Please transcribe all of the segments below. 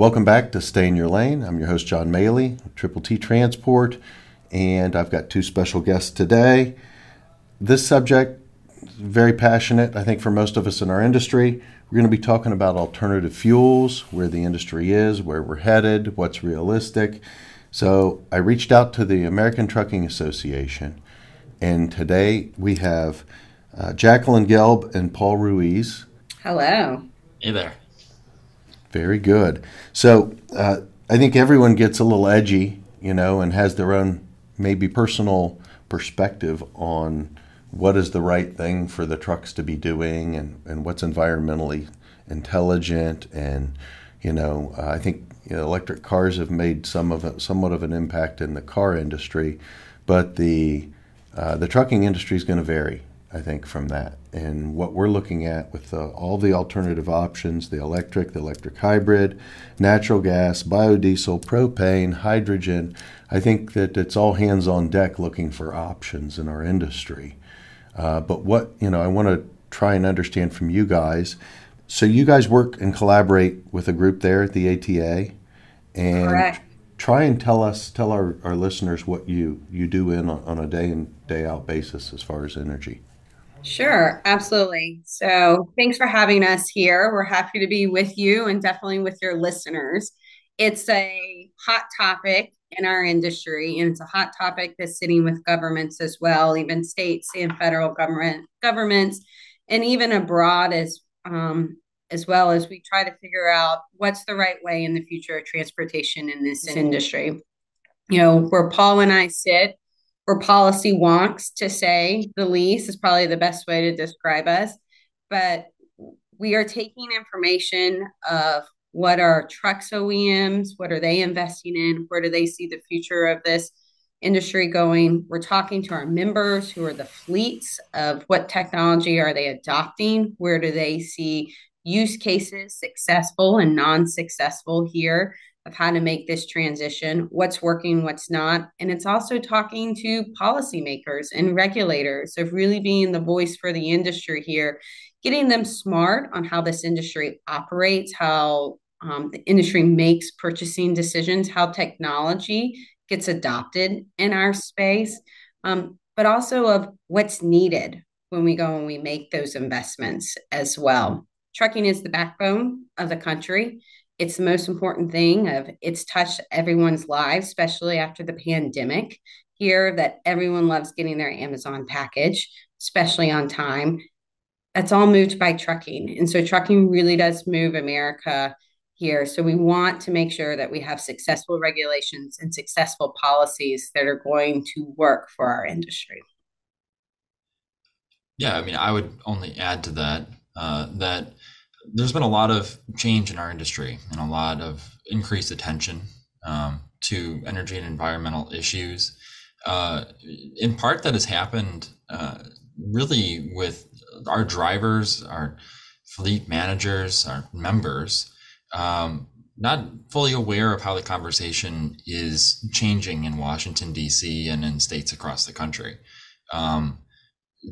welcome back to Stay in Your Lane. I'm your host, John Maley, Triple T Transport, and I've got two special guests today. This subject very passionate, I think, for most of us in our industry. We're going to be talking about alternative fuels, where the industry is, where we're headed, what's realistic. So I reached out to the American Trucking Association, and today we have uh, Jacqueline Gelb and Paul Ruiz. Hello. Hey there. Very good. So uh, I think everyone gets a little edgy, you know, and has their own maybe personal perspective on what is the right thing for the trucks to be doing and, and what's environmentally intelligent and you know uh, I think you know, electric cars have made some of a, somewhat of an impact in the car industry, but the uh, the trucking industry is going to vary. I think from that and what we're looking at with the, all the alternative options the electric, the electric hybrid, natural gas, biodiesel, propane, hydrogen. I think that it's all hands on deck looking for options in our industry. Uh, but what, you know, I want to try and understand from you guys. So you guys work and collaborate with a group there at the ATA and Correct. try and tell us, tell our, our listeners what you, you do in on, on a day in, day out basis as far as energy. Sure, absolutely. So, thanks for having us here. We're happy to be with you and definitely with your listeners. It's a hot topic in our industry, and it's a hot topic that's sitting with governments as well, even states and federal government governments, and even abroad as um, as well as we try to figure out what's the right way in the future of transportation in this industry. You know, where Paul and I sit, we're policy wonks to say the least is probably the best way to describe us, but we are taking information of what are trucks OEMs? What are they investing in? Where do they see the future of this industry going? We're talking to our members who are the fleets of what technology are they adopting? Where do they see use cases successful and non-successful here of how to make this transition, what's working, what's not. And it's also talking to policymakers and regulators of really being the voice for the industry here getting them smart on how this industry operates, how um, the industry makes purchasing decisions, how technology gets adopted in our space, um, but also of what's needed when we go and we make those investments as well. Trucking is the backbone of the country. It's the most important thing of it's touched everyone's lives, especially after the pandemic here that everyone loves getting their Amazon package, especially on time that's all moved by trucking. And so trucking really does move America here. So we want to make sure that we have successful regulations and successful policies that are going to work for our industry. Yeah, I mean, I would only add to that uh, that there's been a lot of change in our industry and a lot of increased attention um, to energy and environmental issues. Uh, in part, that has happened uh, really with our drivers, our fleet managers, our members, um, not fully aware of how the conversation is changing in Washington, D.C., and in states across the country. Um,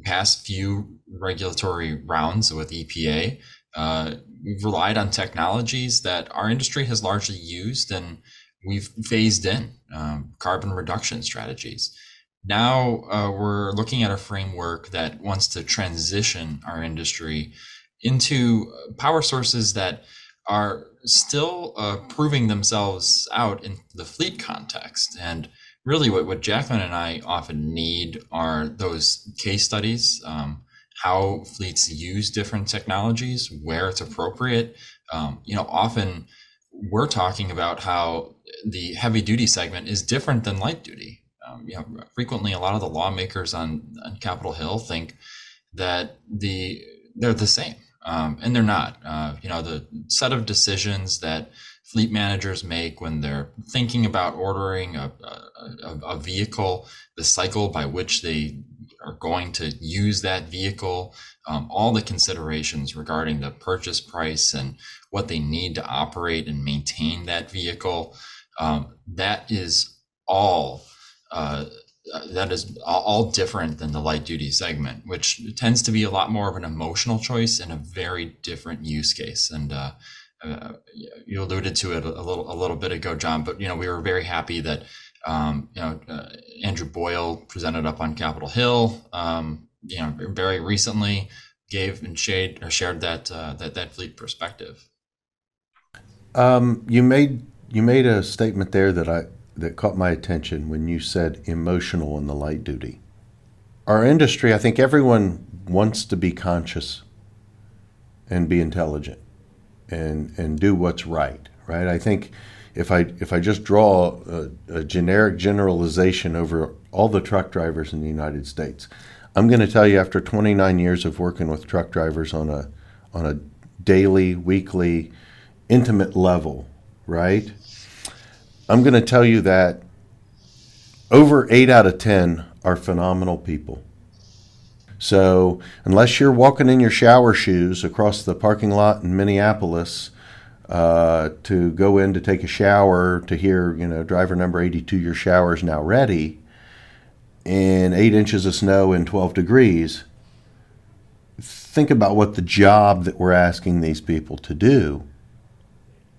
past few regulatory rounds with EPA, uh, we've relied on technologies that our industry has largely used and we've phased in um, carbon reduction strategies. Now uh, we're looking at a framework that wants to transition our industry into power sources that are still uh, proving themselves out in the fleet context. And really, what, what Jacqueline and I often need are those case studies, um, how fleets use different technologies, where it's appropriate. Um, you know, often we're talking about how the heavy duty segment is different than light duty um, you know, frequently a lot of the lawmakers on, on Capitol Hill think that the they're the same, um, and they're not. Uh, you know, the set of decisions that fleet managers make when they're thinking about ordering a, a, a vehicle, the cycle by which they are going to use that vehicle, um, all the considerations regarding the purchase price and what they need to operate and maintain that vehicle. Um, that is all uh, that is all different than the light duty segment, which tends to be a lot more of an emotional choice and a very different use case. And uh, uh, you alluded to it a little a little bit ago, John. But you know, we were very happy that um, you know uh, Andrew Boyle presented up on Capitol Hill. Um, you know, very recently gave and shared or shared that uh, that that fleet perspective. Um, you made you made a statement there that I that caught my attention when you said emotional in the light duty. Our industry, I think everyone wants to be conscious and be intelligent and and do what's right, right? I think if I if I just draw a, a generic generalization over all the truck drivers in the United States, I'm going to tell you after 29 years of working with truck drivers on a on a daily, weekly, intimate level, right? I'm going to tell you that over 8 out of 10 are phenomenal people. So, unless you're walking in your shower shoes across the parking lot in Minneapolis uh, to go in to take a shower to hear, you know, driver number 82, your shower is now ready, and eight inches of snow and 12 degrees, think about what the job that we're asking these people to do,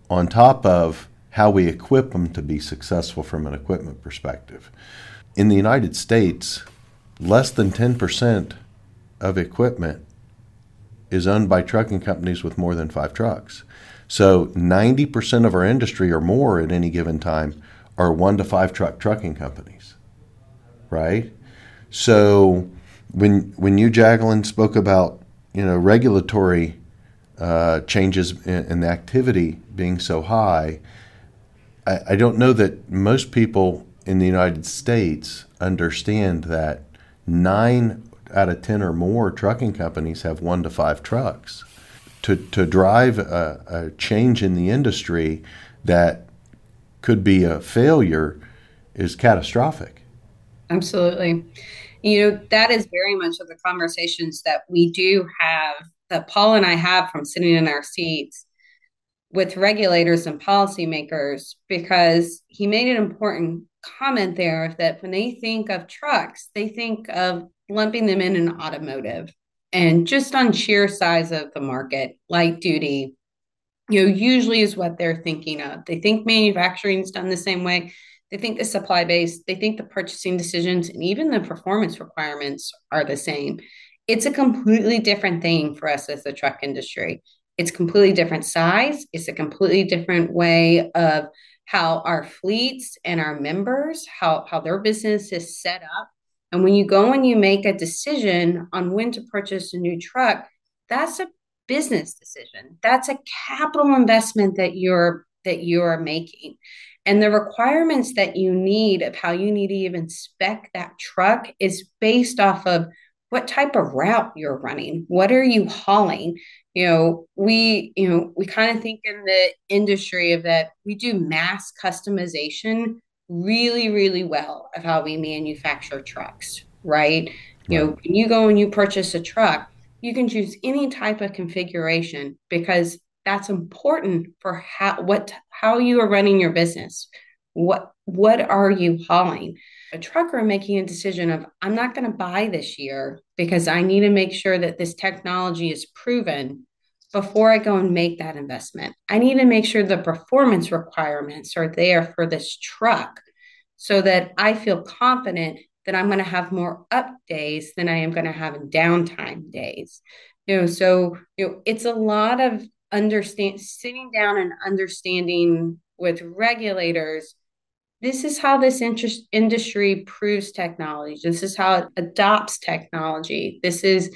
on top of how we equip them to be successful from an equipment perspective. In the United States, less than 10% of equipment is owned by trucking companies with more than five trucks. So 90% of our industry or more at any given time are one to five truck trucking companies, right? So when when you Jacqueline spoke about you know regulatory uh, changes the activity being so high, I, I don't know that most people in the United States understand that nine out of 10 or more trucking companies have one to five trucks. To, to drive a, a change in the industry that could be a failure is catastrophic. Absolutely. You know, that is very much of the conversations that we do have, that Paul and I have from sitting in our seats with regulators and policymakers, because he made an important comment there that when they think of trucks, they think of lumping them in an automotive and just on sheer size of the market, light duty, you know, usually is what they're thinking of. They think manufacturing is done the same way. They think the supply base, they think the purchasing decisions, and even the performance requirements are the same. It's a completely different thing for us as the truck industry. It's completely different size. It's a completely different way of how our fleets and our members, how, how their business is set up and when you go and you make a decision on when to purchase a new truck, that's a business decision. That's a capital investment that you're that you're making. And the requirements that you need of how you need to even spec that truck is based off of what type of route you're running. What are you hauling? You know, we, you know, we kind of think in the industry of that we do mass customization really, really well of how we manufacture trucks, right? You know, when you go and you purchase a truck, you can choose any type of configuration because that's important for how what how you are running your business. What what are you hauling? A trucker making a decision of I'm not going to buy this year because I need to make sure that this technology is proven before I go and make that investment. I need to make sure the performance requirements are there for this truck so that I feel confident that I'm going to have more up days than I am going to have downtime days. You know, so you know, it's a lot of understand sitting down and understanding with regulators this is how this interest, industry proves technology this is how it adopts technology this is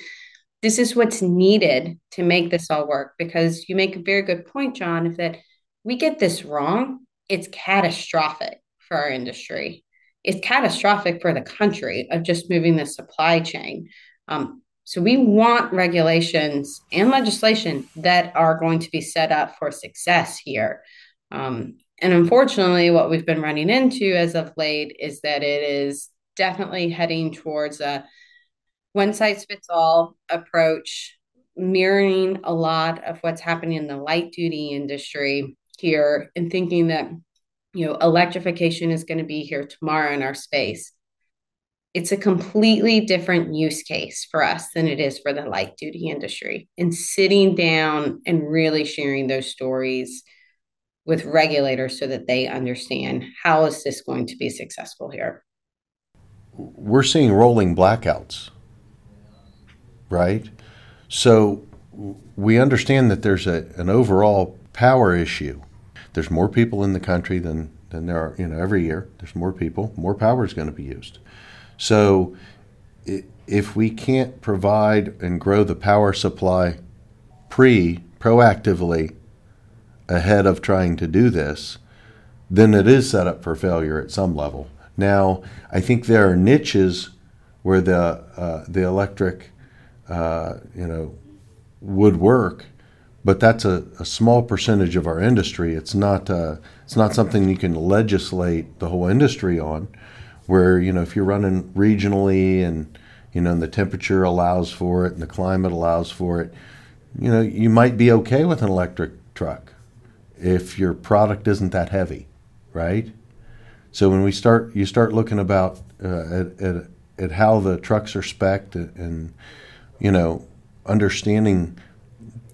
this is what's needed to make this all work because you make a very good point john if that we get this wrong it's catastrophic for our industry. It's catastrophic for the country of just moving the supply chain. Um, so we want regulations and legislation that are going to be set up for success here. Um, and unfortunately what we've been running into as of late is that it is definitely heading towards a one size fits all approach, mirroring a lot of what's happening in the light duty industry here and thinking that you know electrification is going to be here tomorrow in our space it's a completely different use case for us than it is for the light duty industry. And sitting down and really sharing those stories with regulators so that they understand how is this going to be successful here. We're seeing rolling blackouts, right? So we understand that there's a, an overall power issue. There's more people in the country than, than there are, you know, every year. There's more people, more power is going to be used. So if we can't provide and grow the power supply pre proactively ahead of trying to do this, then it is set up for failure at some level. Now, I think there are niches where the uh, the electric, uh, you know, would work, but that's a, a, small percentage of our industry. It's not uh, it's not something you can legislate the whole industry on where you know if you're running regionally and you know and the temperature allows for it and the climate allows for it you know you might be okay with an electric truck if your product isn't that heavy right so when we start you start looking about uh, at, at, at how the trucks are specced and you know understanding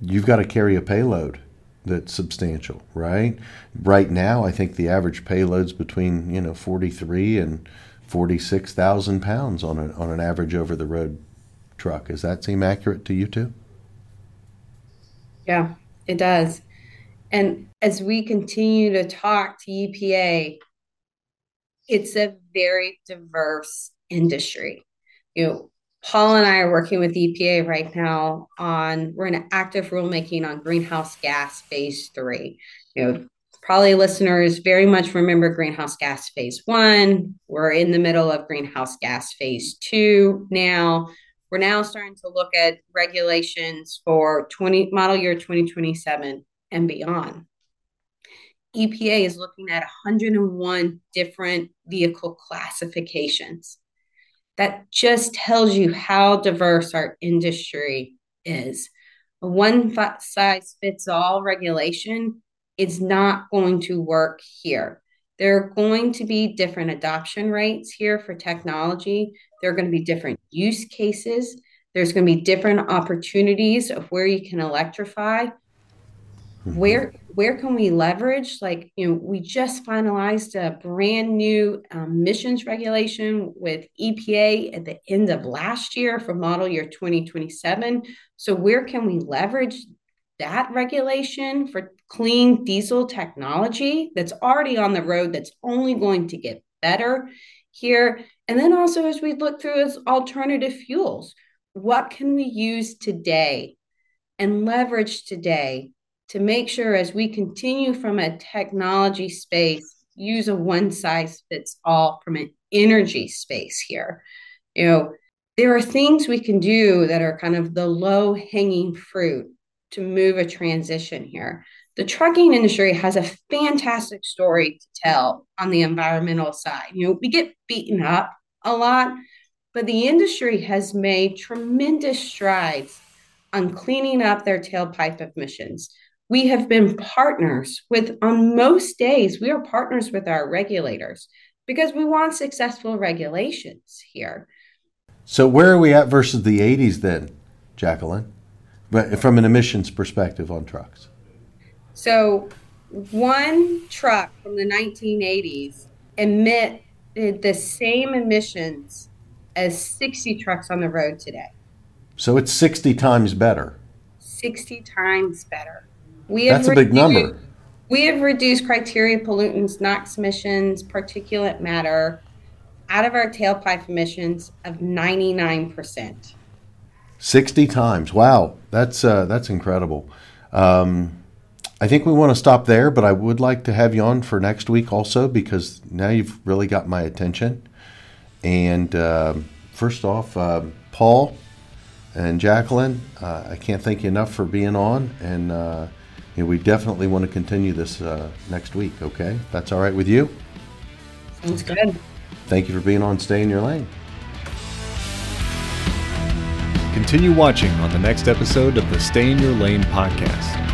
you've got to carry a payload that's substantial, right? Right now, I think the average payload's between you know 43 and 46,000 pounds on a, on an average over the road truck. Does that seem accurate to you too? Yeah, it does. And as we continue to talk to EPA, it's a very diverse industry. You know, Paul and I are working with EPA right now on we're in active rulemaking on greenhouse gas phase three. You know, probably listeners very much remember greenhouse gas phase one. We're in the middle of greenhouse gas phase two now. We're now starting to look at regulations for 20 model year 2027 and beyond. EPA is looking at 101 different vehicle classifications that just tells you how diverse our industry is. A one size fits all regulation is not going to work here. There are going to be different adoption rates here for technology. There are going to be different use cases. There's going to be different opportunities of where you can electrify. Mm-hmm. Where where can we leverage? Like you know, we just finalized a brand new um, emissions regulation with EPA at the end of last year for model year 2027. So where can we leverage that regulation for clean diesel technology that's already on the road that's only going to get better here? And then also as we look through as alternative fuels, what can we use today and leverage today to make sure as we continue from a technology space, use a one size fits all from an energy space here. You know, there are things we can do that are kind of the low hanging fruit to move a transition here. The trucking industry has a fantastic story to tell on the environmental side. You know, we get beaten up a lot, but the industry has made tremendous strides on cleaning up their tailpipe emissions we have been partners with, on most days, we are partners with our regulators because we want successful regulations here. So, where are we at versus the 80s then, Jacqueline, but from an emissions perspective on trucks? So, one truck from the 1980s emitted the same emissions as 60 trucks on the road today. So, it's 60 times better. 60 times better. We have That's a big number. We have reduced criteria pollutants, NOx emissions, particulate matter out of our tailpipe emissions of 99%. 60 times. Wow, that's uh, that's incredible. Um, I think we want to stop there, but I would like to have you on for next week also because now you've really got my attention. And uh, first off, uh, Paul and Jacqueline, uh, I can't thank you enough for being on and you know, we definitely want to continue this uh, next week, okay? That's all right with you? Sounds good. Thank you for being on Stay in Your Lane. Continue watching on the next episode of the Stay in Your Lane podcast.